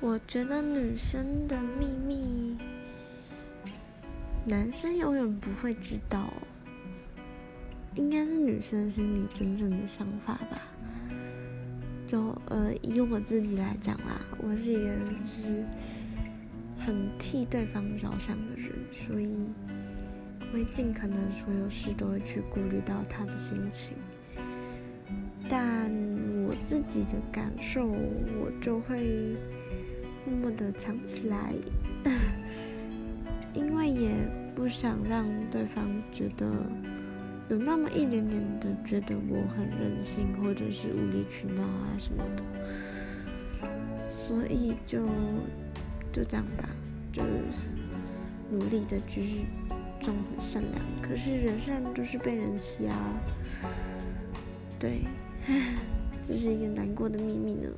我觉得女生的秘密，男生永远不会知道，应该是女生心里真正的想法吧。就呃，以我自己来讲啦，我是一个就是很替对方着想的人，所以会尽可能所有事都会去顾虑到他的心情。但我自己的感受，我就会。默默的藏起来，因为也不想让对方觉得有那么一点点的觉得我很任性，或者是无理取闹啊什么的，所以就就这样吧，就努力的继续装很善良。可是人善就是被人欺啊，对，这是一个难过的秘密呢。